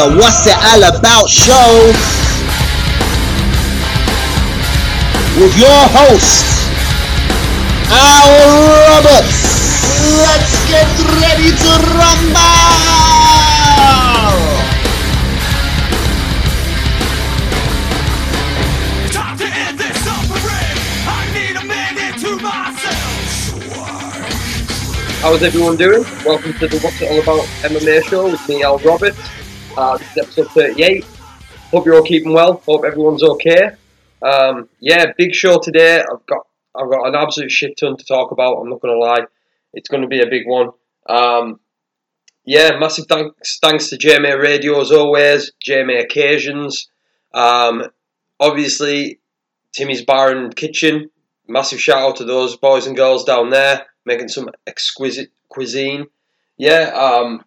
the What's It All About show with your host, Al Roberts. Let's get ready to rumble! Time to end this suffering. I need a minute to myself. How's everyone doing? Welcome to the What's It All About MMA show with me, Al Roberts. Is episode 38. Hope you're all keeping well. Hope everyone's okay. Um, yeah, big show today. I've got I've got an absolute shit ton to talk about. I'm not to lie. It's to be a big one. Um, yeah, massive thanks thanks to JMA Radio as always. JMA Occasions. Um, obviously, Timmy's Bar and Kitchen. Massive shout out to those boys and girls down there making some exquisite cuisine. Yeah, um,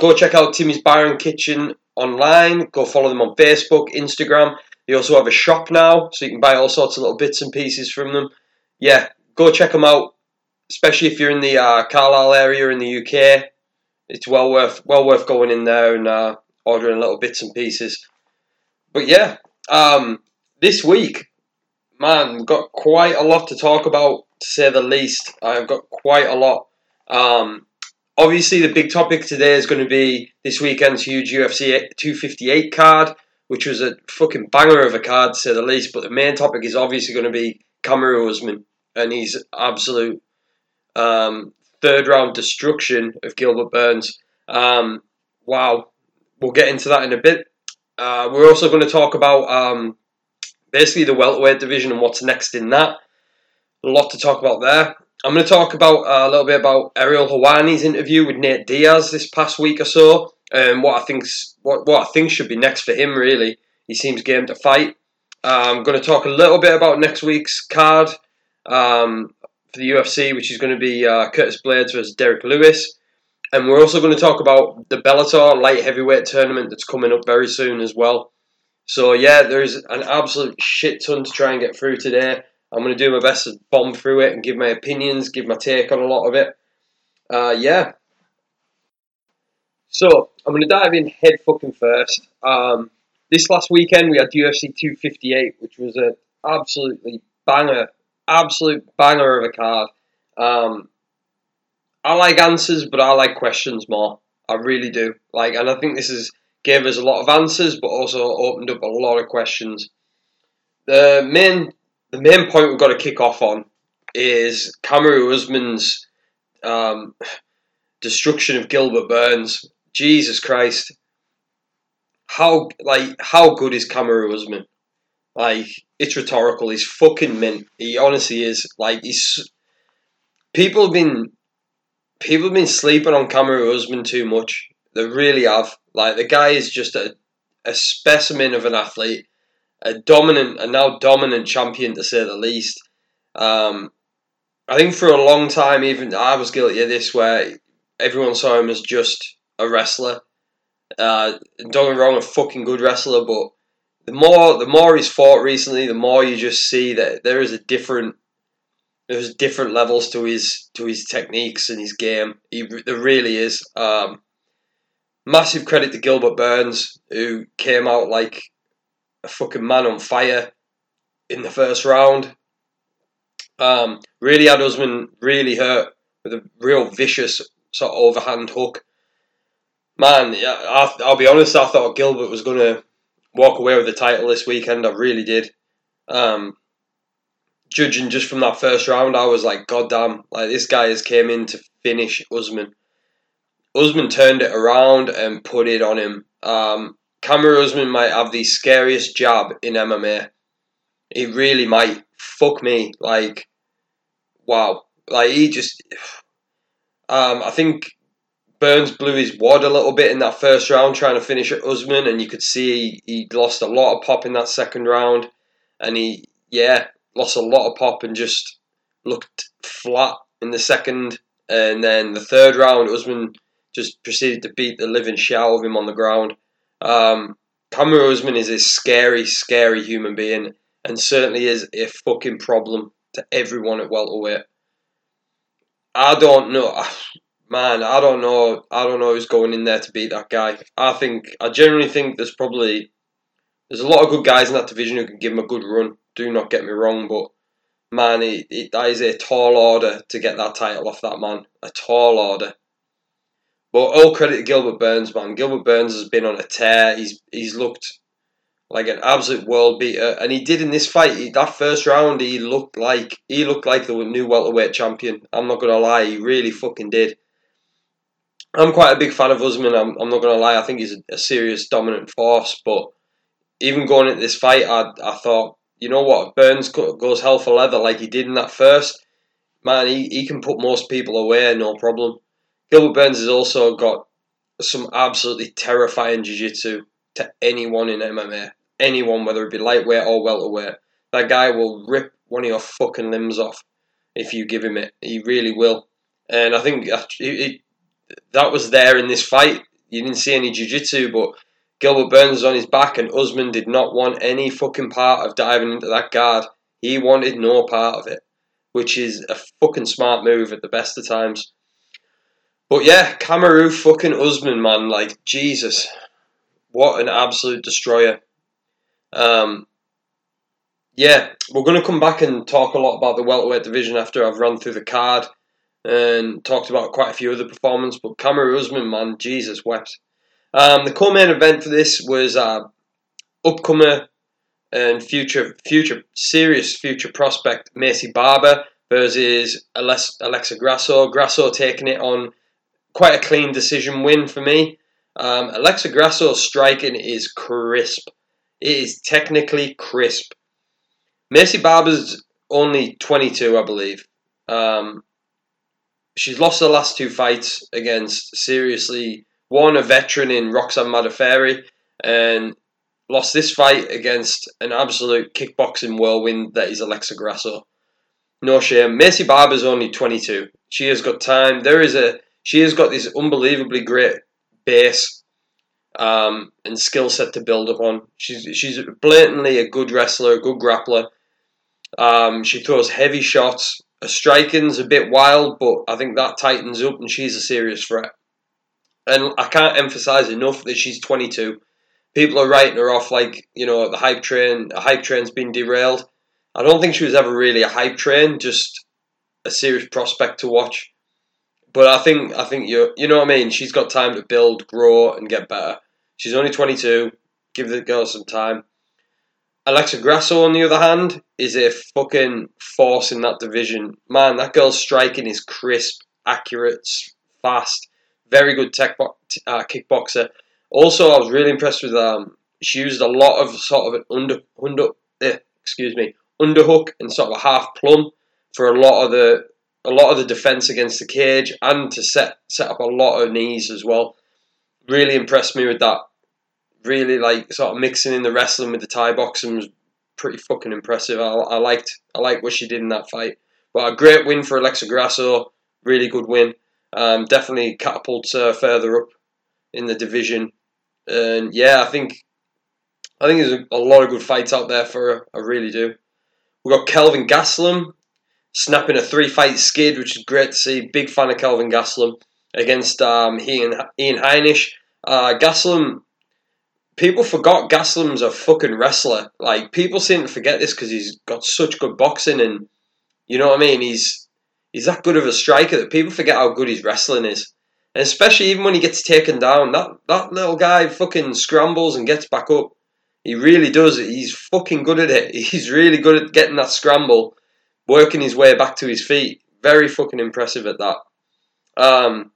go check out Timmy's Bar and Kitchen online. Go follow them on Facebook, Instagram. They also have a shop now, so you can buy all sorts of little bits and pieces from them. Yeah, go check them out, especially if you're in the uh, Carlisle area in the UK. It's well worth well worth going in there and uh, ordering little bits and pieces. But yeah, um, this week, man, got quite a lot to talk about, to say the least. I've got quite a lot. Um, obviously, the big topic today is going to be this weekend's huge UFC 258 card, which was a fucking banger of a card, to say the least. But the main topic is obviously going to be Kamaru Usman and his absolute um, third round destruction of Gilbert Burns. Um, wow, we'll get into that in a bit. Uh, we're also going to talk about um, basically the welterweight division and what's next in that. A lot to talk about there. I'm going to talk about uh, a little bit about Ariel Helwani's interview with Nate Diaz this past week or so, and what I think's what, what I think should be next for him. Really, he seems game to fight. Uh, I'm going to talk a little bit about next week's card um, for the UFC, which is going to be uh, Curtis Blaydes versus Derrick Lewis. And we're also going to talk about the Bellator light heavyweight tournament that's coming up very soon as well. So yeah, there's an absolute shit ton to try and get through today. I'm going to do my best to bomb through it and give my opinions, give my take on a lot of it. Uh, yeah. So I'm going to dive in head fucking first. Um, this last weekend we had UFC 258, which was an absolutely banger, absolute banger of a card. Um, I like answers, but I like questions more. I really do. Like, and I think this has gave us a lot of answers, but also opened up a lot of questions. The main, the main point we've got to kick off on is Kamaru Usman's um, destruction of Gilbert Burns. Jesus Christ, how like how good is Kamaru Usman? Like, it's rhetorical. He's fucking mint. He honestly is. Like, he's people have been people have been sleeping on Kamaru Usman too much. They really have. Like the guy is just a, a specimen of an athlete, a dominant, a now dominant champion to say the least. Um, I think for a long time, even I was guilty of this, where everyone saw him as just a wrestler. Uh, don't get me wrong, a fucking good wrestler, but the more the more he's fought recently, the more you just see that there is a different there's different levels to his to his techniques and his game. He, there really is. Um, massive credit to Gilbert Burns, who came out like a fucking man on fire in the first round. Um, really had Usman really hurt with a real vicious sort of overhand hook. Man, I, I'll be honest. I thought Gilbert was gonna walk away with the title this weekend. I really did. Um, judging just from that first round, I was like, God damn, like this guy has came in to finish Usman. Usman turned it around and put it on him. Um, Kamaru Usman might have the scariest jab in MMA. He really might. Fuck me. Like, wow. Like, he just. Um, I think Burns blew his wad a little bit in that first round trying to finish at Usman, and you could see he, he lost a lot of pop in that second round, and he yeah lost a lot of pop and just looked flat in the second, and then the third round Usman just proceeded to beat the living shit out of him on the ground. Um, Kamaru Usman is a scary, scary human being, and certainly is a fucking problem to everyone at welterweight. I don't know, man. I don't know. I don't know who's going in there to beat that guy. I think I generally think there's probably there's a lot of good guys in that division who can give him a good run. Do not get me wrong, but man, it, it, that is a tall order to get that title off that man. A tall order. But all credit to Gilbert Burns, man. Gilbert Burns has been on a tear. He's he's looked like an absolute world beater, and he did in this fight. He, that first round, he looked like he looked like the new welterweight champion. I'm not gonna lie, he really fucking did. I'm quite a big fan of Usman. I'm, I'm not gonna lie. I think he's a, a serious dominant force. But even going into this fight, I I thought, you know what, Burns goes hell for leather like he did in that first. Man, he, he can put most people away, no problem. Gilbert Burns has also got some absolutely terrifying jiu-jitsu to anyone in MMA. Anyone, whether it be lightweight or welterweight. That guy will rip one of your fucking limbs off if you give him it. He really will. And I think it, it, that was there in this fight. You didn't see any jiu-jitsu, but Gilbert Burns was on his back and Usman did not want any fucking part of diving into that guard. He wanted no part of it, which is a fucking smart move at the best of times. But yeah, Kamaru fucking Usman, man, like Jesus, what an absolute destroyer. Um, yeah, we're going to come back and talk a lot about the welterweight division after I've run through the card and talked about quite a few other performances. But Kamaru Usman, man, Jesus wept. Um, the co-main event for this was uh, upcomer and future, future serious future prospect Maycee Barber versus Alexa Grasso. Grasso taking it on quite a clean decision win for me. Um, Alexa Grasso's striking is crisp. It is technically crisp. Maycee Barber's only 22, I believe. Um, she's lost the last two fights against seriously one a veteran in Roxanne Modafferi and lost this fight against an absolute kickboxing whirlwind that is Alexa Grasso. No shame. Maycee Barber's only 22. She has got time. There is a she has got this unbelievably great base um, and skill set to build upon. She's she's blatantly a good wrestler, a good grappler. Um, she throws heavy shots. Her striking's a bit wild, but I think that tightens up, and she's a serious threat. And I can't emphasize enough that she's 22. People are writing her off like you know the hype train. A hype train's been derailed. I don't think she was ever really a hype train, just a serious prospect to watch. But I think I think you you know what I mean. She's got time to build, grow, and get better. She's only 22. Give the girl some time. Alexa Grasso, on the other hand, is a fucking force in that division. Man, that girl's striking is crisp, accurate, fast, very good tech bo- uh, kickboxer. Also, I was really impressed with um. She used a lot of sort of an under under eh, excuse me underhook and sort of a half plum for a lot of the a lot of the defense against the cage and to set set up a lot of knees as well. Really impressed me with that. Really like sort of mixing in the wrestling with the Thai boxing was pretty fucking impressive. I, I liked I liked what she did in that fight. But a great win for Alexa Grasso. Really good win. Um, definitely catapults her further up in the division. And yeah, I think I think there's a, a lot of good fights out there for her. I really do. We've got Kelvin Gastelum snapping a three fight skid, which is great to see. Big fan of Kelvin Gastelum against um, Ian, Ian Heinisch. Uh, Gastelum, people forgot Gastelum's a fucking wrestler. Like, people seem to forget this because he's got such good boxing and, you know what I mean? He's he's that good of a striker that people forget how good his wrestling is. And especially even when he gets taken down, that, that little guy fucking scrambles and gets back up. He really does. He's fucking good at it. He's really good at getting that scramble working his way back to his feet. Very fucking impressive at that. Um,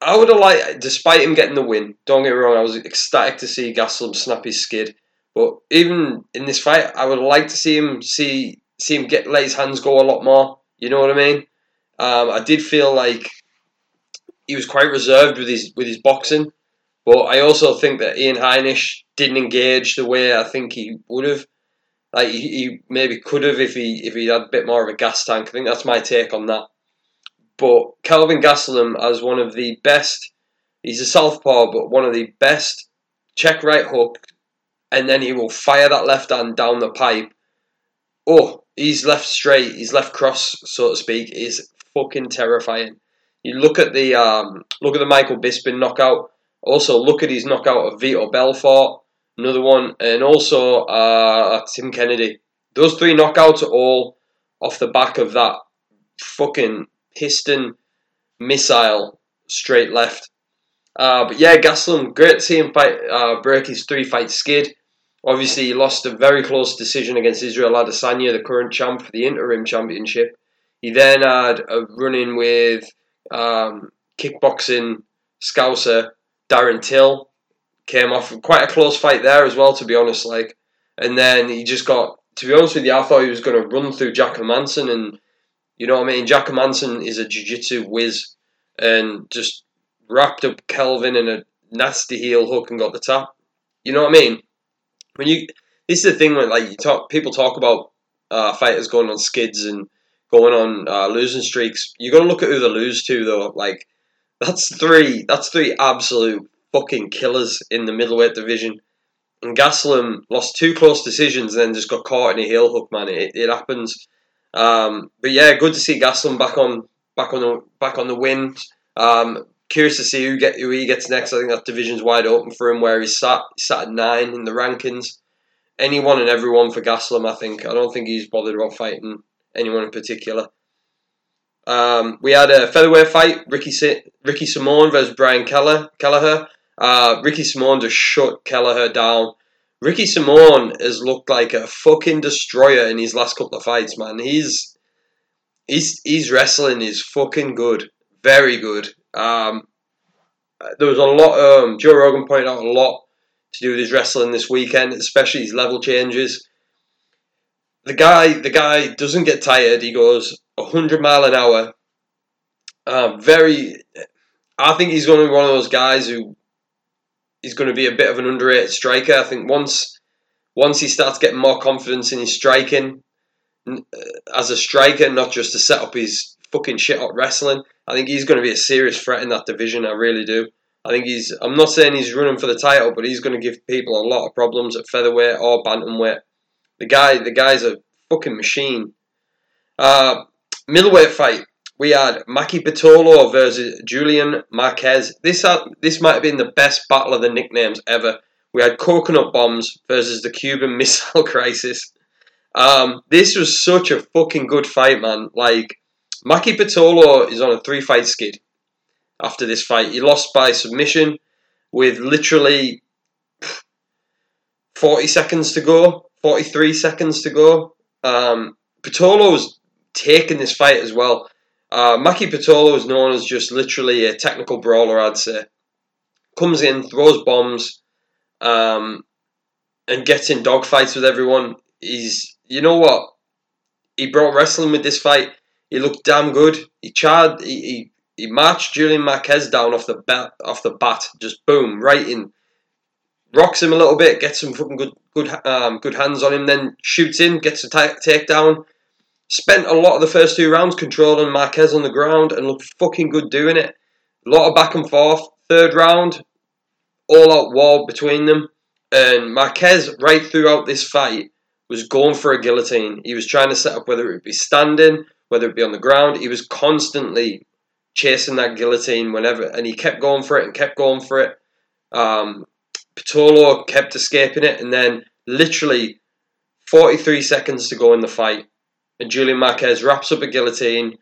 I would have liked, despite him getting the win, don't get me wrong, I was ecstatic to see Gastelum snap his skid. But even in this fight, I would like to see him see see him get let his hands go a lot more. You know what I mean? Um, I did feel like he was quite reserved with his with his boxing. But I also think that Ian Heinisch didn't engage the way I think he would have. Like he, he maybe could have if he if he had a bit more of a gas tank. I think that's my take on that. But Kelvin Gastelum as one of the best, he's a southpaw, but one of the best check right hook, and then he will fire that left hand down the pipe. Oh, he's left straight, he's left cross, so to speak, is fucking terrifying. You look at the um, look at the Michael Bisping knockout. Also, look at his knockout of Vitor Belfort, another one, and also uh, Tim Kennedy. Those three knockouts are all off the back of that fucking piston missile straight left. Uh, but yeah, Gastelum, great to see him fight, uh, break his three fight skid. Obviously, he lost a very close decision against Israel Adesanya, the current champ for the interim championship. He then had a run in with um, kickboxing scouser Darren Till. Came off quite a close fight there as well, to be honest. Like, and then he just got. To be honest with you, I thought he was going to run through Jack Manson, and you know what I mean. Jack Manson is a jiu-jitsu whiz, and just wrapped up Kelvin in a nasty heel hook and got the tap. You know what I mean? When you this is the thing when like you talk, people talk about uh, fighters going on skids and going on uh, losing streaks. You got to look at who they lose to though. Like that's three. That's three absolute fucking killers in the middleweight division. And Gastelum lost two close decisions and then just got caught in a heel hook. Man, it, it happens. Um, but yeah, good to see Gastelum back on back on the back on the win. Um, curious to see who get who he gets next. I think that division's wide open for him. Where he's sat sat at nine in the rankings. Anyone and everyone for Gastelum, I think. I don't think he's bothered about fighting anyone in particular. Um, we had a featherweight fight: Ricky Ricky Simon versus Brian Keller Kelleher. Uh, Ricky Simon just shut Kelleher down. Ricky Simon has looked like a fucking destroyer in his last couple of fights, man. He's he's he's wrestling is fucking good, very good. Um, there was a lot. Um, Joe Rogan pointed out a lot to do with his wrestling this weekend, especially his level changes. The guy, the guy doesn't get tired. He goes hundred mile an hour. Um, very, I think he's going to be one of those guys who he's going to be a bit of an underrated striker. I think once once he starts getting more confidence in his striking uh, as a striker, not just to set up his fucking shit up wrestling, I think he's going to be a serious threat in that division. I really do. I think he's. I'm not saying he's running for the title, but he's going to give people a lot of problems at featherweight or bantamweight. The guy, the guy's a fucking machine. Uh, middleweight fight. We had Maki Pitolo versus Julian Marquez. This had, this might have been the best battle of the nicknames ever. We had Coconut Bombs versus the Cuban Missile Crisis. Um, this was such a fucking good fight, man. Like Maki Pitolo is on a three fight skid after this fight. He lost by submission with literally 40 seconds to go, 43 seconds to go. Um, Pitolo's taken this fight as well. Uh, Maki Pitolo is known as just literally a technical brawler, I'd say. Comes in, throws bombs, um, and gets in dogfights with everyone. He's, you know what? He brought wrestling with this fight. He looked damn good. He charged. He, he, he marched Julian Marquez down off the bat, off the bat, just boom, right in. Rocks him a little bit, gets some fucking good, good, um, good hands on him. Then shoots in, gets a t- takedown Spent a lot of the first two rounds controlling Marquez on the ground and looked fucking good doing it. A lot of back and forth. Third round, all out war between them. And Marquez, right throughout this fight, was going for a guillotine. He was trying to set up whether it would be standing, whether it be on the ground. He was constantly chasing that guillotine whenever, and he kept going for it and kept going for it. Um, Pitolo kept escaping it, and then literally 43 seconds to go in the fight and Julian Marquez wraps up a guillotine.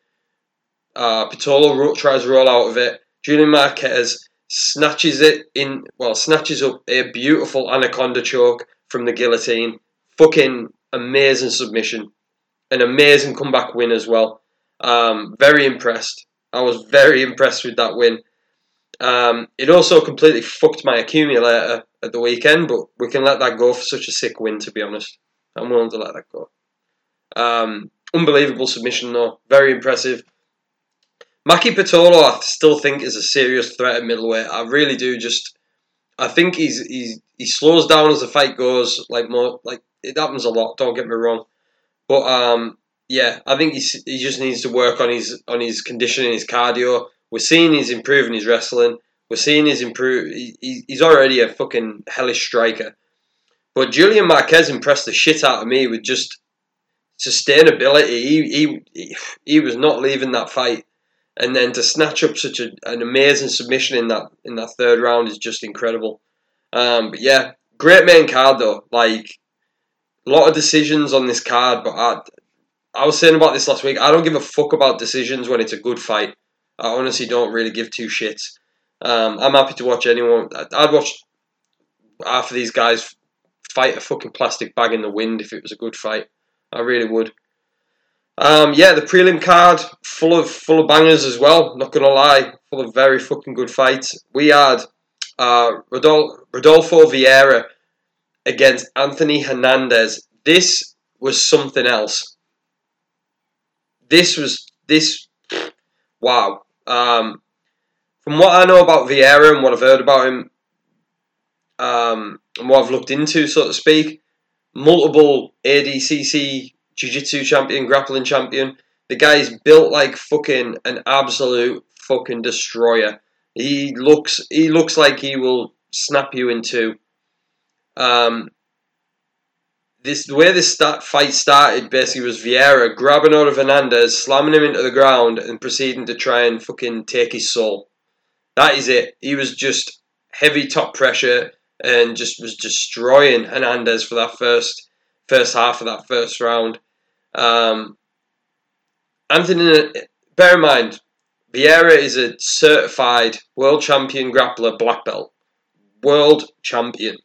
Uh, Pitolo ro- tries to roll out of it. Julian Marquez snatches it in, well, snatches up a beautiful anaconda choke from the guillotine. Fucking amazing submission. An amazing comeback win as well. Um, very impressed. I was very impressed with that win. Um, it also completely fucked my accumulator at the weekend, but we can let that go for such a sick win, to be honest. I'm willing to let that go. Um, unbelievable submission though, very impressive. Maki Pitolo, I still think is a serious threat at middleweight. I really do. Just, I think he's he's he slows down as the fight goes. Like more, like it happens a lot. Don't get me wrong, but um, yeah, I think he's, he just needs to work on his on his conditioning, his cardio. We're seeing he's improving his wrestling. We're seeing he's improve. He, he's already a fucking hellish striker. But Julian Marquez impressed the shit out of me with just sustainability. He he he, was not leaving that fight, and then to snatch up such a, an amazing submission in that in that third round is just incredible. Um, but yeah, great main card though. Like a lot of decisions on this card, but I, I was saying about this last week. I don't give a fuck about decisions when it's a good fight. I honestly don't really give two shits. Um, I'm happy to watch anyone. I'd watch half of these guys fight a fucking plastic bag in the wind if it was a good fight. I really would. Um, yeah, the prelim card full of full of bangers as well. Not gonna lie, full of very fucking good fights. We had uh, Rodol- Rodolfo Vieira against Anthony Hernandez. This was something else. This was this. Wow. Um, from what I know about Vieira and what I've heard about him, um, and what I've looked into, so to speak, multiple ADCC Jiu-Jitsu champion, grappling champion. The guy's built like fucking an absolute fucking destroyer. He looks he looks like he will snap you in two. Um, this the way this start, fight started basically was Vieira grabbing out of Hernandez, slamming him into the ground, and proceeding to try and fucking take his soul. That is it. He was just heavy top pressure and just was destroying Hernandez for that first first half of that first round. Um, Anthony, bear in mind, Vieira is a certified world champion grappler black belt. World champion.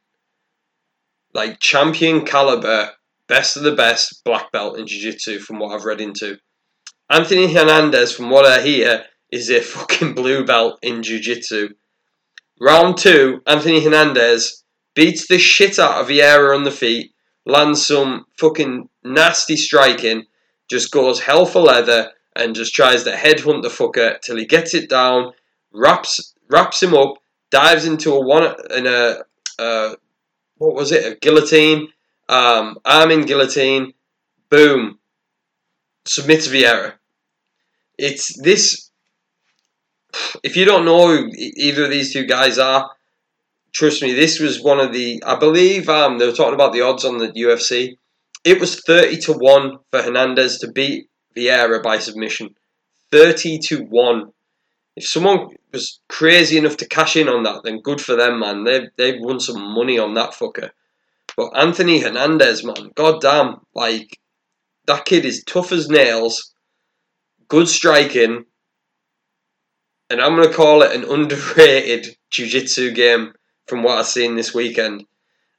Like champion caliber, best of the best black belt in Jiu Jitsu from what I've read into. Anthony Hernandez, from what I hear, is a fucking blue belt in Jiu Jitsu. Round two, Anthony Hernandez beats the shit out of Vieira on the feet, lands some fucking nasty striking, just goes hell for leather, and just tries to headhunt the fucker till he gets it down, wraps wraps him up, dives into a one in a uh, what was it? A guillotine, um, arm in guillotine, boom, submits Vieira. It's this. If you don't know who either of these two guys are, trust me, this was one of the. I believe um, they were talking about the odds on the UFC. It was thirty to one for Hernandez to beat Vieira by submission. Thirty to one. If someone was crazy enough to cash in on that, then good for them, man. They've they've won some money on that fucker. But Anthony Hernandez, man, goddamn, like that kid is tough as nails, good striking, and I'm gonna call it an underrated jiu-jitsu game from what I've seen this weekend.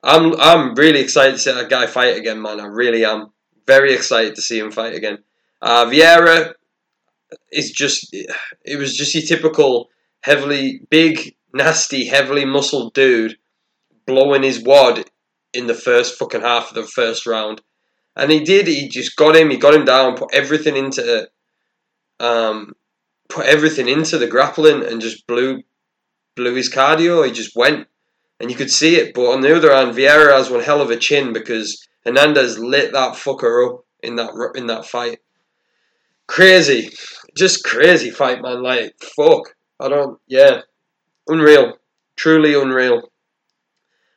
I'm I'm really excited to see that guy fight again, man. I really am. Very excited to see him fight again. Uh, Vieira is just it was just your typical heavily big, nasty, heavily muscled dude blowing his wad in the first fucking half of the first round. And he did, he just got him, he got him down, put everything into um put everything into the grappling and just blew blew his cardio. He just went and you could see it. But on the other hand, Vieira has one hell of a chin because Hernandez lit that fucker up in that in that fight. Crazy, just crazy fight, man. Like fuck, I don't. Yeah, unreal, truly unreal.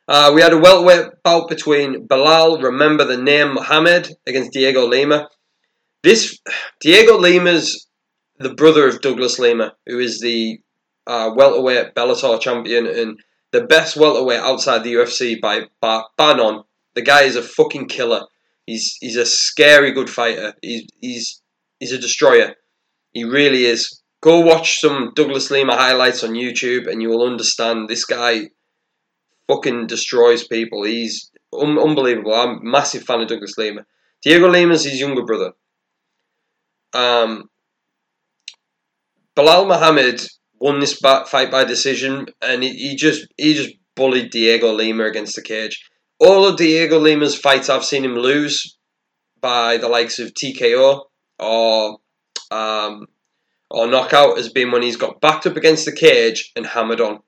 Uh, we had a welterweight bout between Belal, remember the name Muhammad, against Diego Lima. This Diego Lima's the brother of Douglas Lima, who is the uh, welterweight Bellator champion and the best welterweight outside the UFC by, by none. The guy is a fucking killer. He's he's a scary good fighter. He's he's he's a destroyer. He really is. Go watch some Douglas Lima highlights on YouTube, and you will understand this guy fucking destroys people. He's un- unbelievable. I'm a massive fan of Douglas Lima. Diego Lima's his younger brother. Um, Belal Muhammad won this fight by decision, and he, he just he just bullied Diego Lima against the cage. All of Diego Lima's fights, I've seen him lose by the likes of TKO or um, or knockout has been when he's got backed up against the cage and hammered on.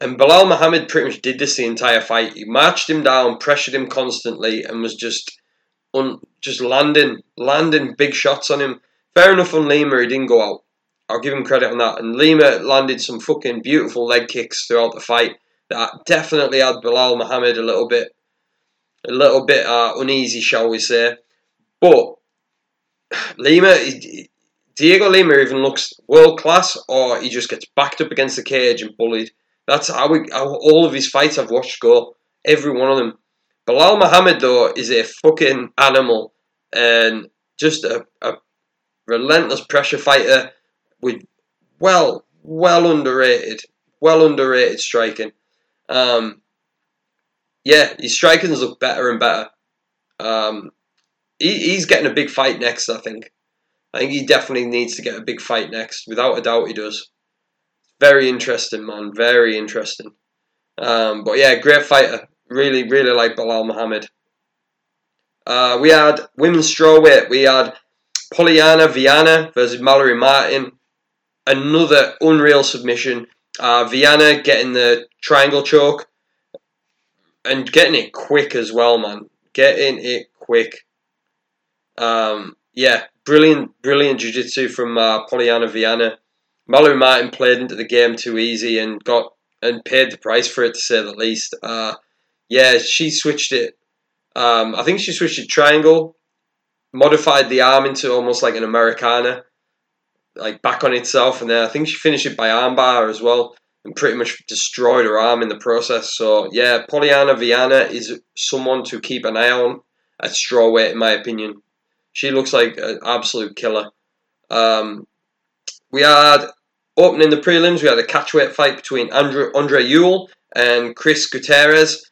And Belal Muhammad pretty much did this the entire fight. He marched him down, pressured him constantly, and was just un, just landing landing big shots on him. Fair enough on Lima, he didn't go out. I'll give him credit on that. And Lima landed some fucking beautiful leg kicks throughout the fight that definitely had Belal Muhammad a little bit a little bit uh, uneasy, shall we say. But Lima, Diego Lima even looks world class, or he just gets backed up against the cage and bullied. That's how, we, how all of his fights I've watched go. Every one of them. Belal Muhammad, though, is a fucking animal and just a, a relentless pressure fighter with well, well underrated, well underrated striking. Um, yeah, his striking's look better and better. Um, he, he's getting a big fight next, I think. I think he definitely needs to get a big fight next. Without a doubt, he does. Very interesting, man. Very interesting. Um, but yeah, great fighter. Really, really like Belal Muhammad. Uh, we had women's strawweight. We had Polyana Viana versus Mallory Martin. Another unreal submission. Uh, Viana getting the triangle choke and getting it quick as well, man. Getting it quick. Um, yeah, brilliant, brilliant jiu-jitsu from uh, Polyana Viana. Mallory Martin played into the game too easy and got and paid the price for it to say the least. Uh, yeah, she switched it. Um, I think she switched it triangle, modified the arm into almost like an Americana, like back on itself, and then I think she finished it by armbar as well, and pretty much destroyed her arm in the process. So yeah, Polyana Viana is someone to keep an eye on at strawweight, in my opinion. She looks like an absolute killer. Um, we had opening the prelims. We had a catchweight fight between Andre, Andre Ewell and Chris Gutierrez.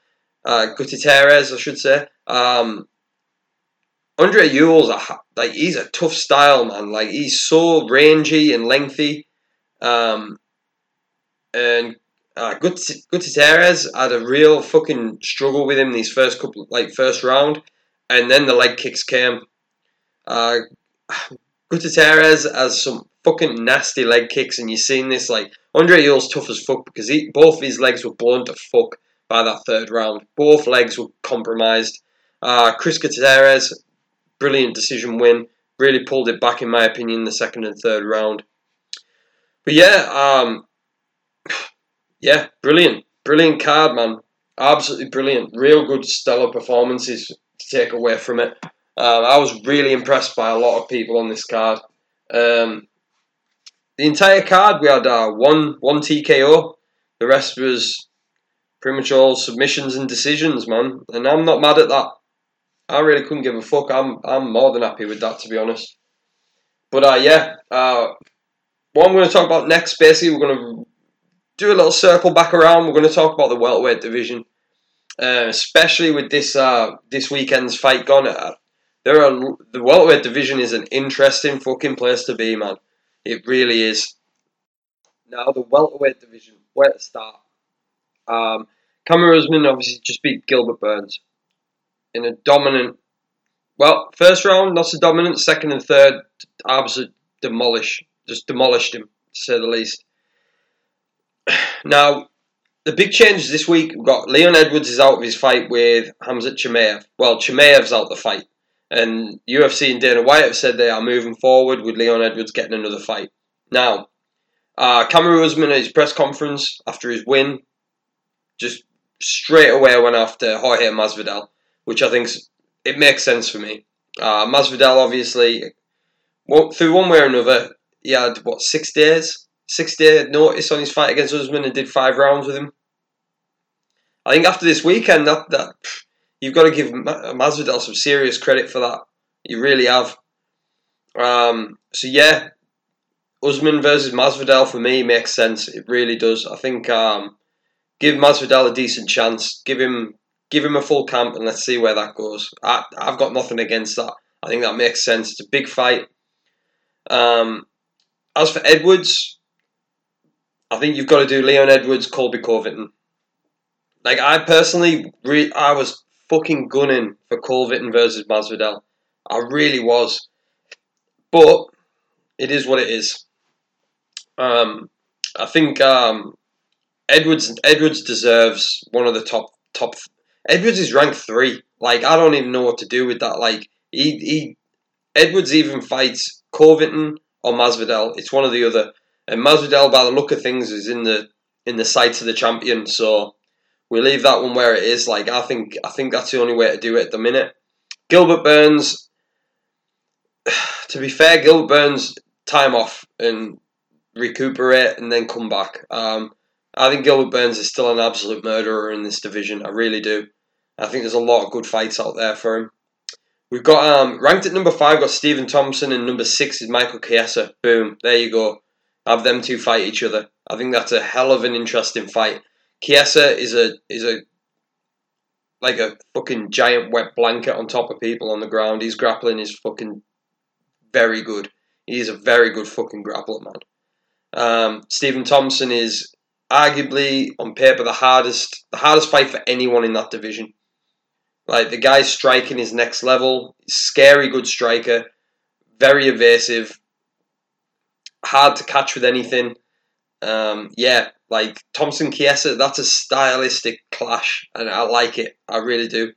Uh, Gutierrez, I should say. Um, Andre Ewell's a like he's a tough style man. Like he's so rangy and lengthy. Um, and uh, Gutierrez had a real fucking struggle with him these first couple, like first round, and then the leg kicks came. Uh, Gutierrez has some fucking nasty leg kicks, and you've seen this. Like Andre Ewell's tough as fuck because he, both his legs were blown to fuck by that third round. Both legs were compromised. Uh, Chris Gutierrez, brilliant decision win. Really pulled it back, in my opinion, the second and third round. But yeah, um, yeah, brilliant, brilliant card, man. Absolutely brilliant. Real good, stellar performances to take away from it. Um, I was really impressed by a lot of people on this card. Um, the entire card we had uh, one one TKO. The rest was pretty much all submissions and decisions, man. And I'm not mad at that. I really couldn't give a fuck. I'm I'm more than happy with that, to be honest. But uh, yeah, uh, what I'm going to talk about next, basically, we're going to do a little circle back around. We're going to talk about the welterweight division, uh, especially with this uh, this weekend's fight gone. Uh, there are the welterweight division is an interesting fucking place to be, man. It really is. Now the welterweight division, where to start? Um, Kamaru Usman obviously just beat Gilbert Burns in a dominant. Well, first round not so dominant. Second and third, absolutely demolish, just demolished him to say the least. Now, the big change this week we've got Leon Edwards is out of his fight with Hamzat Chimaev. Well, Chimaev's out the fight, and UFC and Dana White have said they are moving forward with Leon Edwards getting another fight. Now, uh, Kamaru Usman at his press conference after his win just straight away went after Jorge Masvidal, which I think it makes sense for me. Uh, Masvidal obviously, through one way or another, he had what six days, six day notice on his fight against Usman and did five rounds with him. I think after this weekend, that that you've got to give Masvidal some serious credit for that. You really have. Um, so yeah, Usman versus Masvidal for me makes sense. It really does. I think um, give Masvidal a decent chance. Give him give him a full camp and let's see where that goes. I, I've got nothing against that. I think that makes sense. It's a big fight. Um, as for Edwards, I think you've got to do Leon Edwards, Colby Covington. Like I personally, re- I was fucking gunning for Covington versus Masvidal. I really was, but it is what it is. Um, I think um, Edwards Edwards deserves one of the top top. Edwards is ranked three. Like I don't even know what to do with that. Like he he Edwards even fights Covington or Masvidal. It's one or the other. And Masvidal, by the look of things, is in the in the sights of the champion. So we leave that one where it is. Like I think I think that's the only way to do it at the minute. Gilbert Burns. To be fair, Gilbert Burns time off and recuperate and then come back. Um, I think Gilbert Burns is still an absolute murderer in this division. I really do. I think there's a lot of good fights out there for him. We've got um, ranked at number five, got Stephen Thompson, and number six is Michael Chiesa. Boom, there you go. Have them two fight each other. I think that's a hell of an interesting fight. Chiesa is a is a like a fucking giant wet blanket on top of people on the ground. His grappling is fucking very good. He's a very good fucking grappler, man. Um, Stephen Thompson is arguably on paper the hardest the hardest fight for anyone in that division. Like the guy's striking is next level. Scary good striker, very evasive, hard to catch with anything. Um, yeah, like Thompson Chiesa, that's a stylistic clash, and I like it. I really do.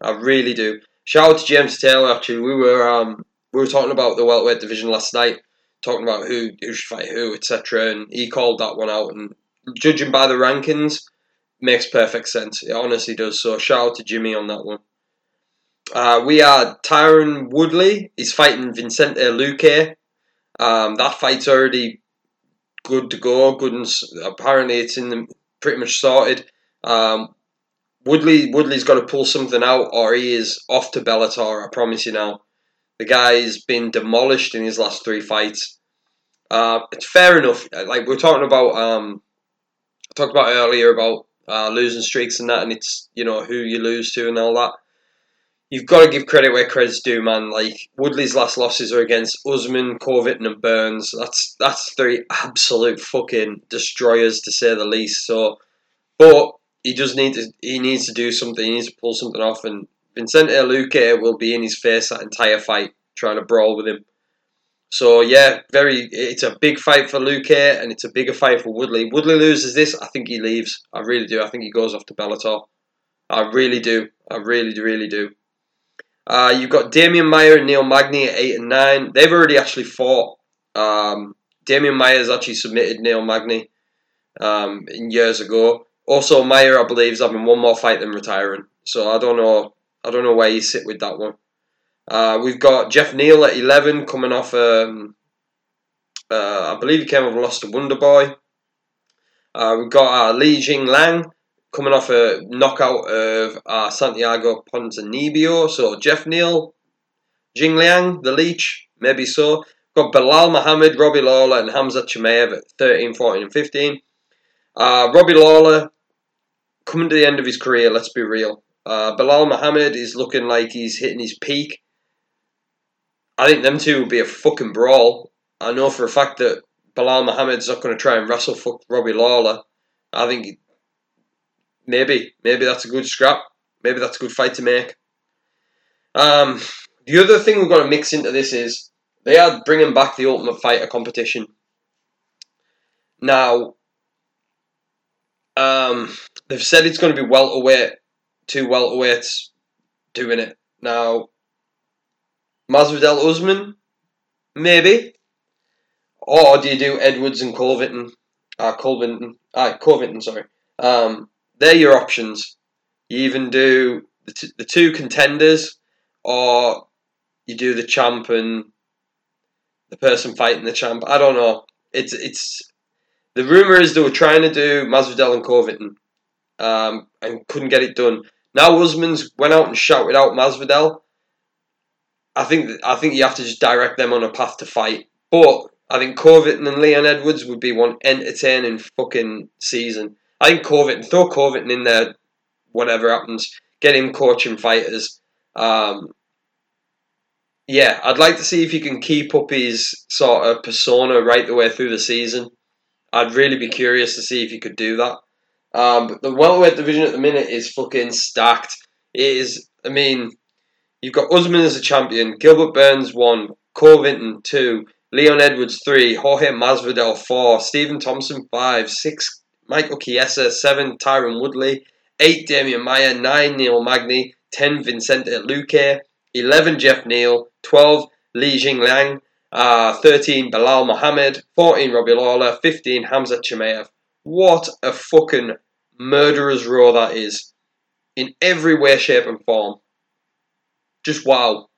I really do. Shout out to James Taylor. Actually, we were um, we were talking about the welterweight division last night, talking about who who should fight who, etc. And he called that one out. And judging by the rankings, makes perfect sense. It honestly does. So shout out to Jimmy on that one. Uh, we are Tyron Woodley. He's fighting Vicente Luque. Um, that fight's already good to go. Good and apparently it's in the pretty much sorted. Um, Woodley Woodley's got to pull something out, or he is off to Bellator. I promise you now. The guy's been demolished in his last three fights. Uh, it's fair enough. Like we are talking about, um, talked about earlier about uh, losing streaks and that, and it's you know who you lose to and all that. You've got to give credit where credit's due, man. Like Woodley's last losses are against Usman, Covington, and Burns. That's that's three absolute fucking destroyers to say the least. So, but he does need to he needs to do something. He needs to pull something off, and Vicente Luque will be in his face that entire fight, trying to brawl with him. So yeah, very. It's a big fight for Luque, and it's a bigger fight for Woodley. Woodley loses this, I think he leaves. I really do. I think he goes off to Bellator. I really do. I really, really do. Uh, you've got Demian Maia and Neil Magny at eight and nine. They've already actually fought. Um, Demian Maia's actually submitted Neil Magny um, years ago. Also, Maia, I believe, is having one more fight than retiring. So I don't know. I don't know where you sit with that one. Uh, we've got Jeff Neal at eleven, coming off. Um, uh, I believe he came off a loss to Wonder Boy. Uh, we've got uh, Li Jingliang coming off a knockout of uh, Santiago Ponzinibbio. So Jeff Neal, Jingliang, the Leech, maybe so. Got Belal Muhammad, Robbie Lawler, and Hamza Chimaev at 13, 14, and 15. Uh, Robbie Lawler coming to the end of his career, let's be real. Uh, Belal Muhammad is looking like he's hitting his peak. I think them two will be a fucking brawl. I know for a fact that Belal Muhammad's not going to try and wrestle fuck Robbie Lawler. I think maybe, maybe that's a good scrap. Maybe that's a good fight to make. Um, the other thing we've got to mix into this is they are bringing back the Ultimate Fighter competition. Now, um, they've said it's going to be welterweight, two welterweights doing it. Now, Masvidal Usman, maybe, or do you do Edwards and Covington? Uh, Covington, ah, Covington, sorry. Um, they're your options. You even do the, t- the two contenders, or you do the champ and the person fighting the champ. I don't know. It's it's the rumor is they were trying to do Masvidal and Covington, um, and couldn't get it done. Now Usman's went out and shouted out Masvidal. I think I think you have to just direct them on a path to fight. But I think Covington and Leon Edwards would be one entertaining fucking season. I think Covington throw Covington in there, whatever happens. Get him coaching fighters. Um, yeah, I'd like to see if he can keep up his sort of persona right the way through the season. I'd really be curious to see if he could do that. Um, but the welterweight division at the minute is fucking stacked. It is, I mean, you've got Usman as a champion, Gilbert Burns one, Covington two, Leon Edwards three, Jorge Masvidal four, Stephen Thompson five, six Michael Chiesa seven, Tyron Woodley eight, Demian Maia nine, Neil Magny ten, Vicente Luque eleven, Jeff Neal twelve, Li Jingliang uh, 13, Belal Muhammad. 14, Robbie Lawler. 15, Hamza Chimaev. What a fucking murderer's row that is. In every way, shape, and form. Just wow.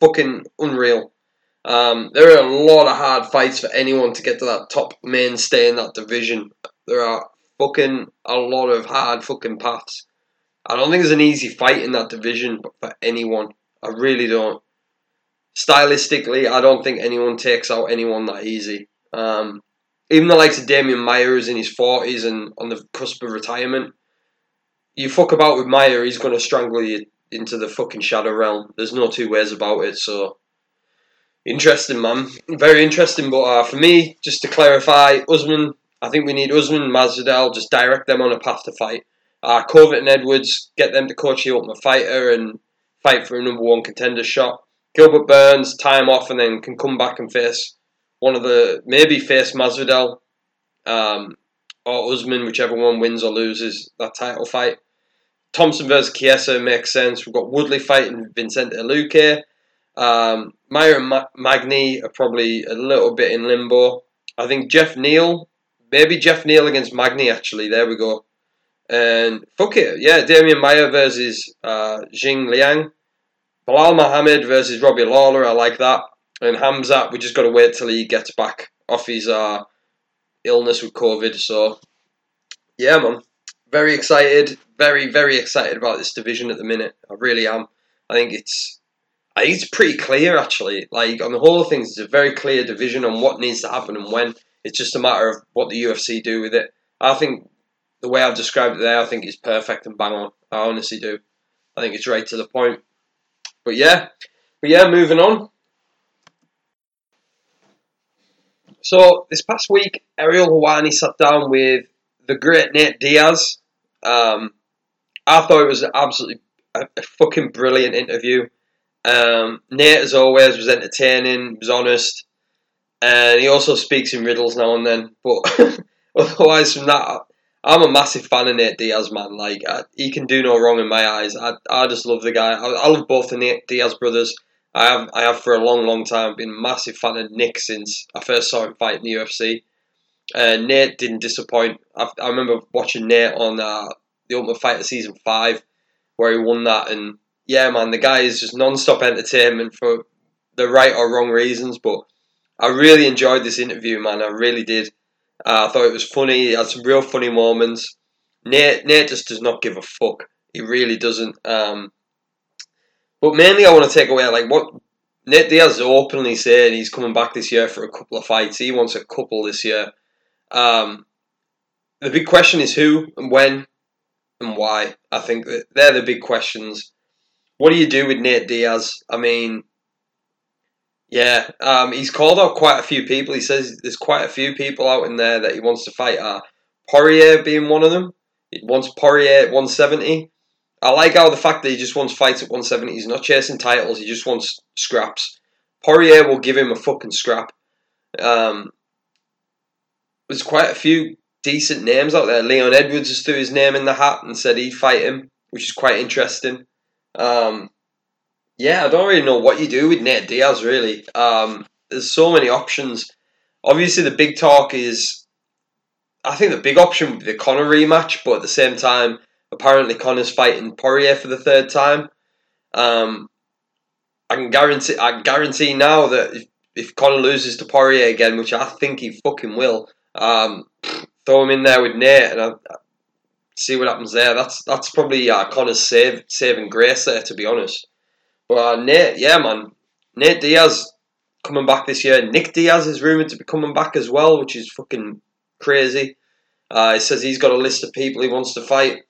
Fucking unreal. Um, there are a lot of hard fights for anyone to get to that top mainstay in that division. There are fucking a lot of hard fucking paths. I don't think there's an easy fight in that division for anyone. I really don't stylistically, I don't think anyone takes out anyone that easy. Um, even the likes of Demian Maia is in his forties and on the cusp of retirement. You fuck about with Maia, he's going to strangle you into the fucking shadow realm. There's no two ways about it. So interesting, man. Very interesting. But uh, for me, just to clarify, Usman, I think we need Usman and Masvidal. Just direct them on a path to fight. Uh, and Edwards, get them to coach the Ultimate Fighter and fight for a number one contender shot. Gilbert Burns time off and then can come back and face one of the maybe face Masvidal um, or Usman, whichever one wins or loses that title fight. Thompson versus Chiesa makes sense. We've got Woodley fighting Vicente Luque. Um, Maia and Ma- Magny are probably a little bit in limbo. I think Jeff Neal, maybe Jeff Neal against Magny actually. There we go. And fuck it, yeah, Demian Maia versus uh, Jing Liang. Belal Muhammad versus Robbie Lawler, I like that. And Hamzat, we just got to wait till he gets back off his uh, illness with COVID. So, yeah, man. Very excited. Very, very excited about this division at the minute. I really am. I think it's. I think it's pretty clear actually. Like on the whole of things, it's a very clear division on what needs to happen and when. It's just a matter of what the UFC do with it. I think the way I've described it there, I think is perfect and bang on. I honestly do. I think it's right to the point. But yeah, but yeah, moving on. So this past week, Ariel Helwani sat down with the great Nate Diaz. Um, I thought it was absolutely a, a fucking brilliant interview. Um, Nate, as always, was entertaining, was honest, and he also speaks in riddles now and then. But otherwise, from that, I'm a massive fan of Nate Diaz, man. Like I, he can do no wrong in my eyes. I, I just love the guy. I, I love both the Nate Diaz brothers. I have I have for a long, long time been a massive fan of Nick since I first saw him fight in the UFC. Uh, Nate didn't disappoint. I, I remember watching Nate on uh, the Ultimate Fighter season five, where he won that, and yeah, man, the guy is just non-stop entertainment for the right or wrong reasons. But I really enjoyed this interview, man. I really did. Uh, I thought it was funny. He had some real funny moments. Nate, Nate just does not give a fuck. He really doesn't. Um, but mainly, I want to take away like what Nate Diaz openly saying he's coming back this year for a couple of fights. He wants a couple this year. Um, the big question is who and when and why. I think that they're the big questions. What do you do with Nate Diaz? I mean, yeah, um, he's called out quite a few people. He says there's quite a few people out in there that he wants to fight. Uh, Poirier being one of them. He wants Poirier at 170. I like how the fact that he just wants fights at 170. He's not chasing titles. He just wants scraps. Poirier will give him a fucking scrap. Um, there's quite a few decent names out there. Leon Edwards has threw his name in the hat and said he'd fight him, which is quite interesting. Um, yeah, I don't really know what you do with Nate Diaz. Really, um, there's so many options. Obviously, the big talk is, I think the big option would be the Conor rematch, but at the same time, apparently Conor's fighting Poirier for the third time. Um, I can guarantee, I guarantee now that if, if Conor loses to Poirier again, which I think he fucking will, um, throw him in there with Nate and I, I see what happens there. That's that's probably uh, Conor's save saving grace there, to be honest. Well, Nate, yeah, man. Nate Diaz coming back this year. Nick Diaz is rumored to be coming back as well, which is fucking crazy. Uh, he says he's got a list of people he wants to fight.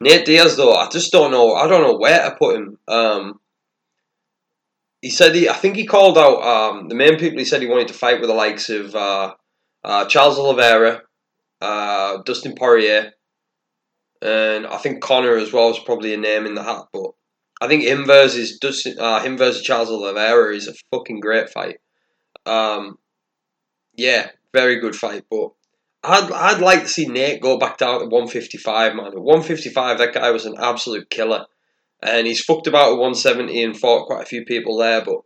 Nate Diaz, though, I just don't know. I don't know where to put him. Um, he said he. I think he called out um, the main people. He said he wanted to fight with the likes of uh, uh, Charles Oliveira, uh, Dustin Poirier, and I think Conor as well is probably a name in the hat. But I think him versus Dustin, uh, him versus Charles Oliveira is a fucking great fight. Um, yeah, very good fight. But I'd I'd like to see Nate go back down to 155, man. At 155, that guy was an absolute killer, and he's fucked about at 170 and fought quite a few people there. But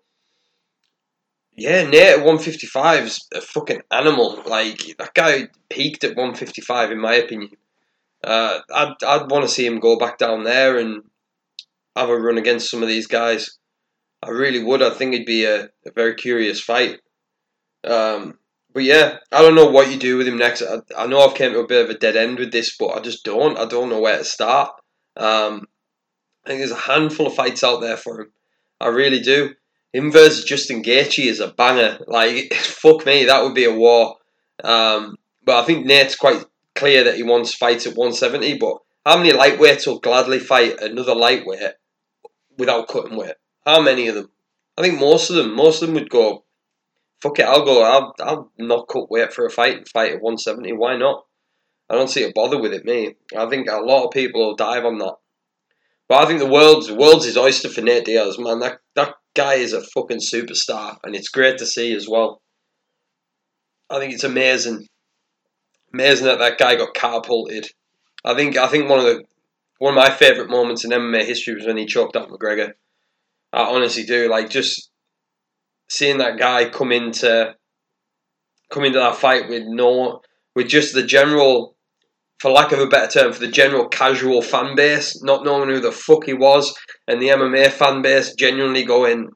yeah, Nate at 155 is a fucking animal. Like that guy peaked at 155, in my opinion. Uh, I'd I'd want to see him go back down there and have a run against some of these guys. I really would. I think it'd be a, a very curious fight. Um, but yeah, I don't know what you do with him next. I, I know I've came to a bit of a dead end with this, but I just don't. I don't know where to start. Um, I think there's a handful of fights out there for him. I really do. Him versus Justin Gaethje is a banger. Like fuck me, that would be a war. Um, but I think Nate's quite clear that he wants fights at 170. But how many lightweights will gladly fight another lightweight without cutting weight? How many of them? I think most of them. Most of them would go fuck it, I'll go. I'll, I'll not cut weight for a fight and fight at 170. Why not? I don't see a bother with it, me. I think a lot of people will dive on that. But I think the world's world's his oyster for Nate Diaz, man. That that guy is a fucking superstar, and it's great to see as well. I think it's amazing, amazing that that guy got catapulted. I think I think one of the one of my favourite moments in MMA history was when he choked out McGregor. I honestly do. Like just seeing that guy come into come into that fight with no with just the general for lack of a better term, for the general casual fan base, not knowing who the fuck he was, and the MMA fan base genuinely going,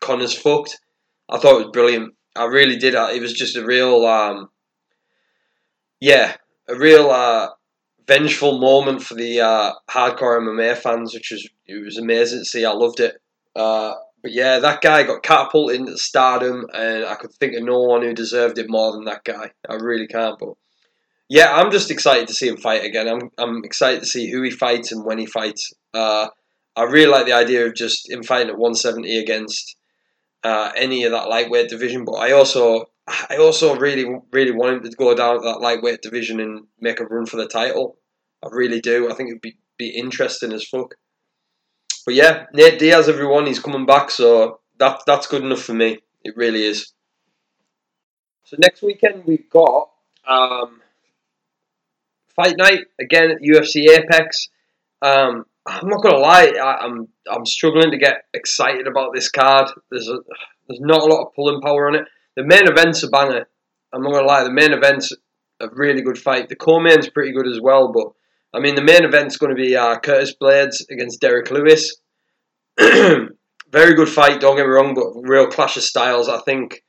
Conor's fucked. I thought it was brilliant. I really did. It was just a real, um, yeah, a real uh, vengeful moment for the uh, hardcore MMA fans, which was it was amazing to see. I loved it. Uh, but yeah, that guy got catapulted into stardom, and I could think of no one who deserved it more than that guy. I really can't. But yeah, I'm just excited to see him fight again. I'm I'm excited to see who he fights and when he fights. Uh, I really like the idea of just him fighting at 170 against uh, any of that lightweight division. But I also I also really really want him to go down to that lightweight division and make a run for the title. I really do. I think it'd be be interesting as fuck. But yeah, Nate Diaz, everyone, he's coming back, so that that's good enough for me. It really is. So next weekend we've got um, fight night again at UFC Apex. Um, I'm not gonna lie, I, am I'm, I'm struggling to get excited about this card. There's a, there's not a lot of pulling power on it. The main event's a banger. I'm not gonna lie, the main event's a really good fight. The co-main's pretty good as well, but I mean, the main event's going to be uh, Curtis Blaydes against Derrick Lewis. Very good fight, don't get me wrong, but real clash of styles. I think,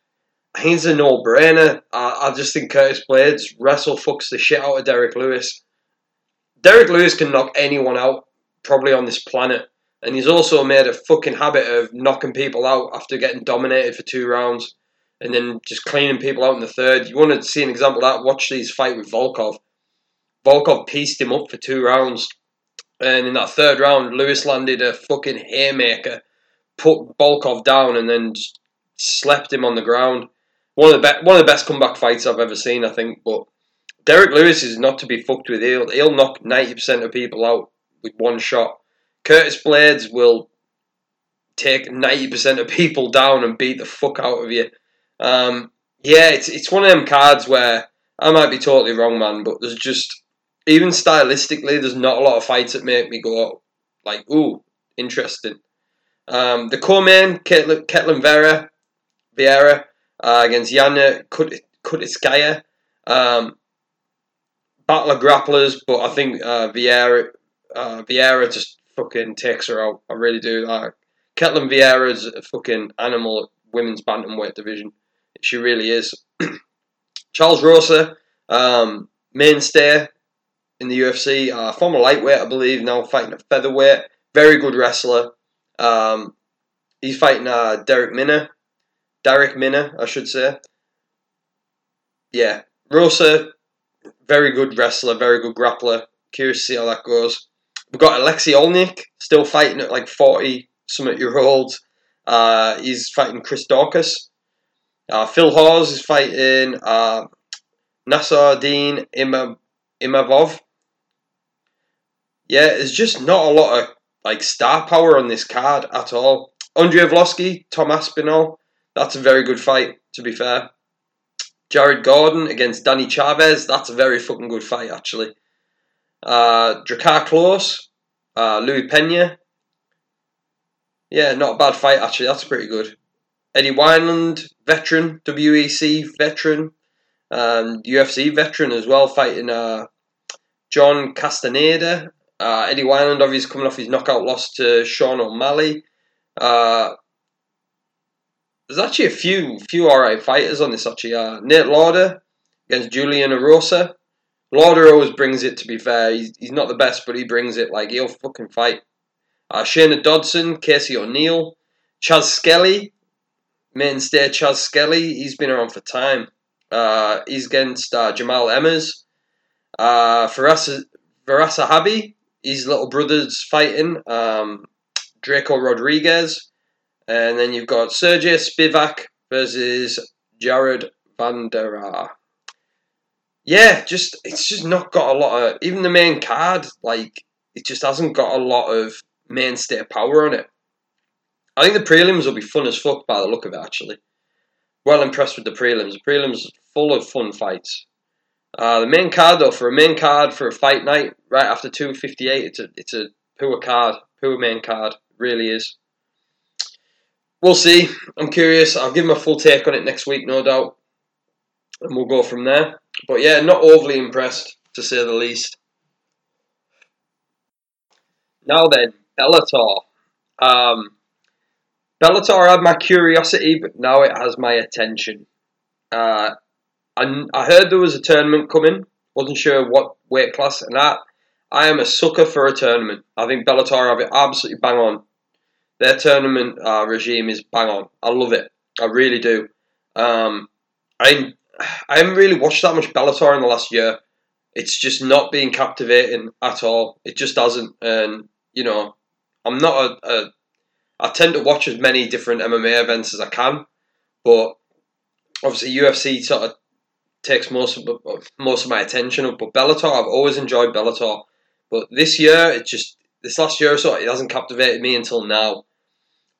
it's a no-brainer. I, I just think Curtis Blaydes wrestle fucks the shit out of Derrick Lewis. Derrick Lewis can knock anyone out, probably on this planet. And he's also made a fucking habit of knocking people out after getting dominated for two rounds and then just cleaning people out in the third. You want to see an example of that? Watch these fight with Volkov. Volkov pieced him up for two rounds. And in that third round, Lewis landed a fucking haymaker, put Volkov down, and then slept him on the ground. One of the be- one of the best comeback fights I've ever seen, I think. But Derrick Lewis is not to be fucked with. He'll he'll knock ninety percent of people out with one shot. Curtis Blaydes will take ninety percent of people down and beat the fuck out of you. Um, yeah, it's it's one of them cards where I might be totally wrong, man, but there's just even stylistically, there's not a lot of fights that make me go like, ooh, interesting. Um, the co-main, Ketlen Vera, Vieira uh, against Yana Kunitskaya. Um, battle of grapplers, but I think uh, Vieira, uh, Vieira just fucking takes her out. I really do. Ketlen Vieira is a fucking animal at women's bantamweight division. She really is. Charles Rosa, um, mainstay in the UFC. Uh, former lightweight, I believe, now fighting at featherweight. Very good wrestler. Um, he's fighting uh, Darrick Minner. Darrick Minner, I should say. Yeah, Rosa, very good wrestler, very good grappler. Curious to see how that goes. We've got Alexei Oleinik, still fighting at like 40 something year old. Uh, he's fighting Chris Daukaus. Uh, Phil Hawes is fighting uh, Nassourdine Imavov yeah, there's just not a lot of like star power on this card at all. Andre Arlovski, Tom Aspinall, That's a very good fight, to be fair. Jared Gordon against Danny Chavez. That's a very fucking good fight, actually. Uh, Drakkar Klose, uh, Louis Pena. Yeah, not a bad fight, actually. That's pretty good. Eddie Wineland, veteran, WEC veteran, um, UFC veteran as well, fighting uh, John Castaneda. Uh, Eddie Wineland, obviously, coming off his knockout loss to Sean O'Malley. Uh, there's actually a few few alright fighters on this actually. Uh, Nate Lauder against Julian Erosa. Lauder always brings it. To be fair, he's, he's not the best, but he brings it. Like he'll fucking fight. Uh, Shana Dobson, Casey O'Neill, Chaz Skelly, mainstay Chaz Skelly. He's been around for time. Uh, he's against uh, Jamal Emmers. Uh, Farasa, Habi, his little brother's fighting. Um, Drako Rodriguez. And then you've got Sergey Spivak versus Jared Vanderaa. Yeah, just it's just not got a lot of even the main card, like it just hasn't got a lot of mainstay power on it. I think the prelims will be fun as fuck by the look of it actually. Well impressed with the prelims. The prelims full of fun fights. Uh, the main card though, for a main card for a fight night right after two fifty eight, it's a it's a poor card, poor main card, really is we'll see. I'm curious. I'll give a full take on it next week, no doubt, and we'll go from there. But yeah, not overly impressed to say the least. Now then, Bellator. Um, Bellator had my curiosity, but now it has my attention. Uh, I, I heard there was a tournament coming. Wasn't sure what weight class, and that I am a sucker for a tournament. I think Bellator have it absolutely bang on. Their tournament uh, regime is bang on. I love it. I really do. Um, I I haven't really watched that much Bellator in the last year. It's just not being captivating at all. It just doesn't. And you know, I'm not a, a I tend to watch as many different MMA events as I can, but obviously UFC sort of takes most of most of my attention. But Bellator, I've always enjoyed Bellator, but this year it just this last year or so it hasn't captivated me until now.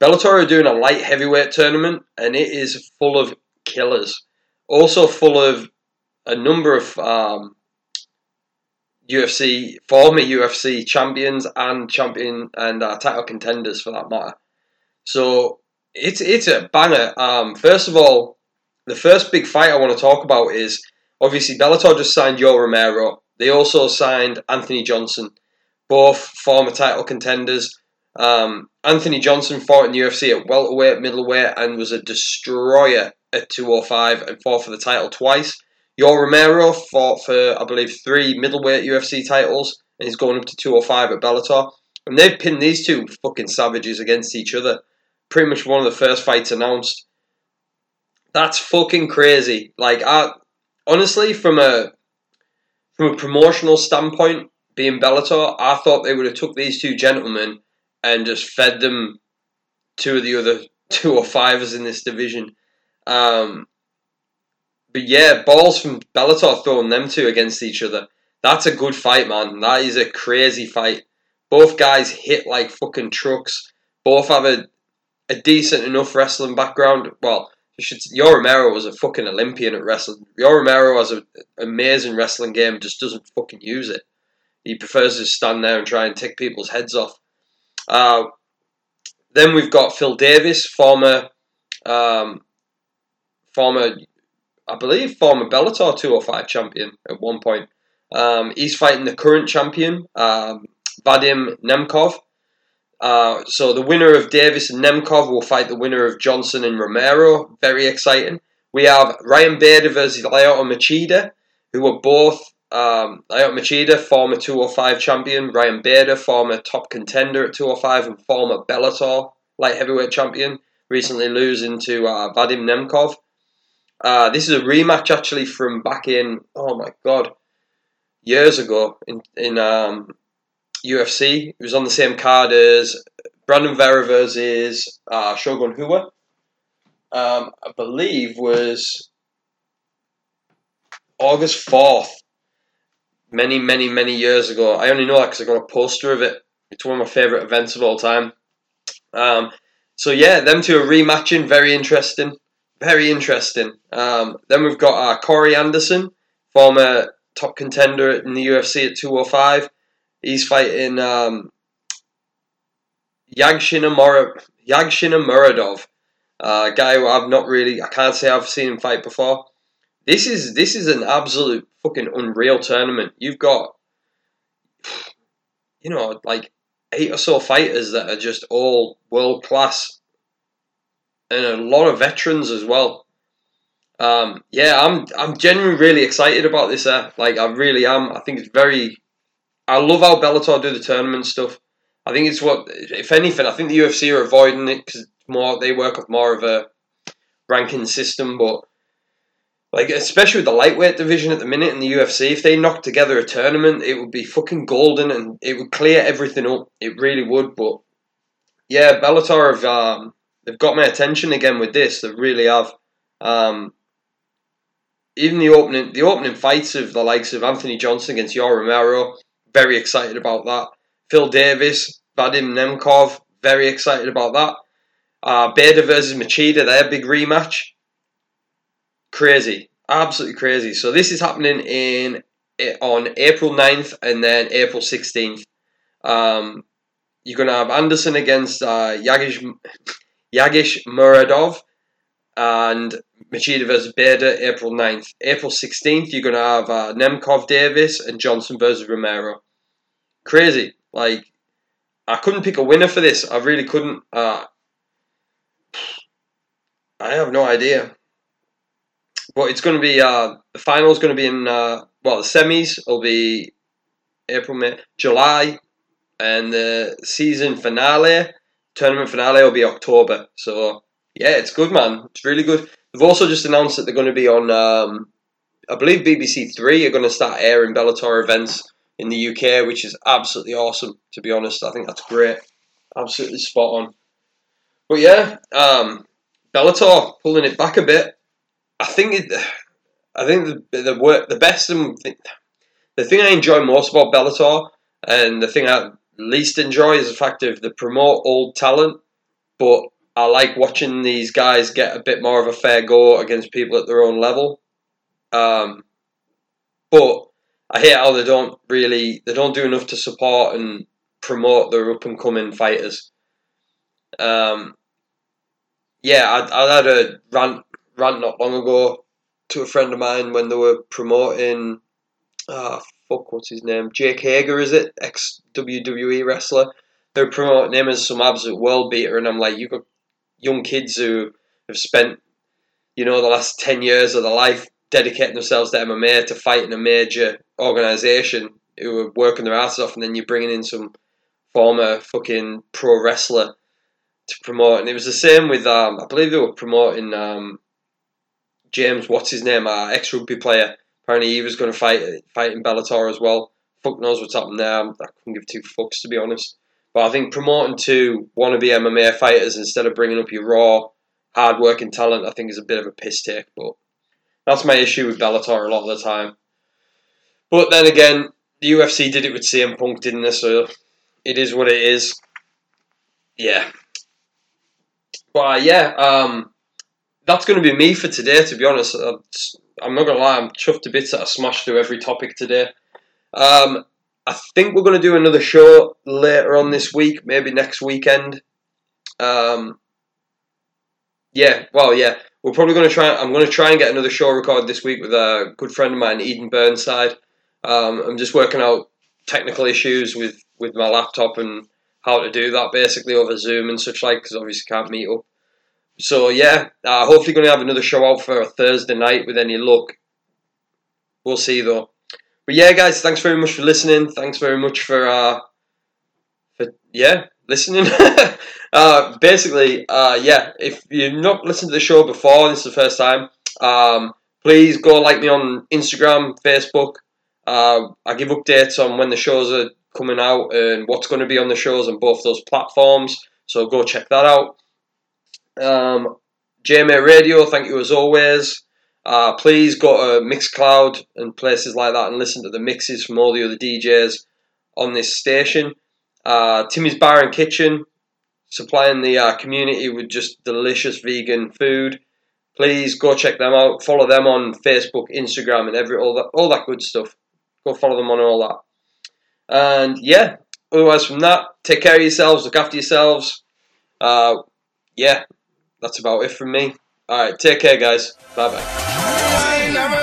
Bellator are doing a light heavyweight tournament, and it is full of killers. Also full of a number of um, UFC former UFC champions and champion and uh, title contenders for that matter. So it's it's a banger. Um, first of all, the first big fight I want to talk about is obviously Bellator just signed Yoel Romero. They also signed Anthony Johnson, both former title contenders. Um, Anthony Johnson fought in the UFC at welterweight, middleweight, and was a destroyer at 205 and fought for the title twice. Yoel Romero fought for, I believe, three middleweight UFC titles, and he's going up to 205 at Bellator. And they've pinned these two fucking savages against each other. Pretty much one of the first fights announced. That's fucking crazy. Like, I honestly, from a from a promotional standpoint, being Bellator, I thought they would have took these two gentlemen and just fed them two of the other two or fivers in this division. Um, but yeah, balls from Bellator throwing them two against each other. That's a good fight, man. That is a crazy fight. Both guys hit like fucking trucks. Both have a, a decent enough wrestling background. Well, you should, Yoel Romero was a fucking Olympian at wrestling. Yoel Romero has an amazing wrestling game, just doesn't fucking use it. He prefers to stand there and try and take people's heads off. Uh, then we've got Phil Davis, former, um, former, I believe, former Bellator 205 champion at one point. Um, he's fighting the current champion, um, Vadim Nemkov. Uh, so the winner of Davis and Nemkov will fight the winner of Johnson and Romero. Very exciting. We have Ryan Bader versus Lyoto Machida, who are both um, Lyoto Machida, former 205 champion. Ryan Bader, former top contender at 205 and former Bellator light heavyweight champion. Recently losing to uh, Vadim Nemkov. Uh, this is a rematch actually from back in, oh my god, years ago in, in um, UFC. It was on the same card as Brandon Vera versus uh, Shogun Rua. Um, I believe was August 4th, many, many, many years ago. I only know that because I got a poster of it. It's one of my favourite events of all time. Um, so yeah, them two are rematching, very interesting. Very interesting. Um, then we've got uh, Corey Anderson, former top contender in the UFC at 205. He's fighting um, Yagshina Mor- Yagshina Muradov, uh, a guy who I've not really, I can't say I've seen him fight before. This is this is an absolute fucking unreal tournament. You've got, you know, like eight or so fighters that are just all world class, and a lot of veterans as well. Um, yeah, I'm I'm genuinely really excited about this. Uh, like I really am. I think it's very. I love how Bellator do the tournament stuff. I think it's what, if anything, I think the UFC are avoiding it because more they work off more of a ranking system. But like, especially with the lightweight division at the minute in the UFC, if they knocked together a tournament, it would be fucking golden and it would clear everything up. It really would. But yeah, Bellator have um, they've got my attention again with this. They really have. Um, even the opening the opening fights of the likes of Anthony Johnson against Yor Romero, very excited about that. Phil Davis, Vadim Nemkov, very excited about that. Uh, Bader versus Machida, their big rematch. Crazy, absolutely crazy. So this is happening in on April 9th and then April 16th. Um, you're to have Anderson against uh, Yagish, Yagish Muradov and Machida versus Bader April 9th. April 16th, you're going to have uh, Nemkov Davis and Johnson versus Romero. Crazy. Like, I couldn't pick a winner for this. I really couldn't. Uh, I have no idea. But it's going to be, uh, the final's going to be in, uh, well, the semis will be April, May, July, and the season finale, tournament finale will be October. So, yeah, it's good, man. It's really good. They've also just announced that they're going to be on, um, I believe BBC Three are going to start airing Bellator events in the UK, which is absolutely awesome. To be honest, I think that's great, absolutely spot on. But yeah, um, Bellator pulling it back a bit. I think it, I think the the work the best and the thing I enjoy most about Bellator and the thing I least enjoy is the fact of they promote old talent, but I like watching these guys get a bit more of a fair go against people at their own level. Um, but I hate how they don't really they don't do enough to support and promote their up and coming fighters. Um, yeah, I, I had a rant rant not long ago to a friend of mine when they were promoting. Oh, fuck, what's his name? Jake Hager, is it? Ex WWE wrestler. They're promoting him as some absolute world beater, and I'm like, you've got young kids who have spent, you know, the last ten years of their life dedicating themselves to MMA to fighting a major organization who are working their asses off, and then you're bringing in some former fucking pro wrestler to promote. And it was the same with, um, I believe they were promoting um, James, what's his name, uh, ex rugby player. Apparently he was going to fight fight in Bellator as well. Fuck knows what's happening there. I couldn't give two fucks to be honest. But I think promoting two wannabe MMA fighters instead of bringing up your raw, hard working talent, I think is a bit of a piss take. But that's my issue with Bellator a lot of the time. But then again, the UFC did it with CM Punk, didn't they? So it is what it is. Yeah. But uh, yeah, um, that's going to be me for today. To be honest, I'm not gonna lie, I'm chuffed to bits that I smashed through every topic today. Um, I think we're to do another show later on this week, maybe next weekend. Um, yeah, well, yeah, we're probably to try. I'm to try and get another show recorded this week with a good friend of mine, Eden Burnside. Um, I'm just working out technical issues with with my laptop and how to do that basically over Zoom and such like because obviously can't meet up. So yeah, uh, hopefully going to have another show out for Thursday night with any luck. We'll see though. But yeah, guys, thanks very much for listening. Thanks very much for uh, for yeah listening. uh, basically, uh, yeah, if you've not listened to the show before, this is the first time. Um, please go like me on Instagram, Facebook. Uh, I give updates on when the shows are coming out and what's going to be on the shows on both those platforms. So go check that out. Um, JMA Radio, thank you as always. Uh, please go to Mixcloud and places like that and listen to the mixes from all the other DJs on this station. Uh, Timmy's Bar and Kitchen, supplying the uh, community with just delicious vegan food. Please go check them out. Follow them on Facebook, Instagram, and every all that all that good stuff. Go follow them on all that. And yeah, otherwise from that, take care of yourselves, look after yourselves. Uh, yeah, that's about it from me. All right, take care, guys. Bye bye.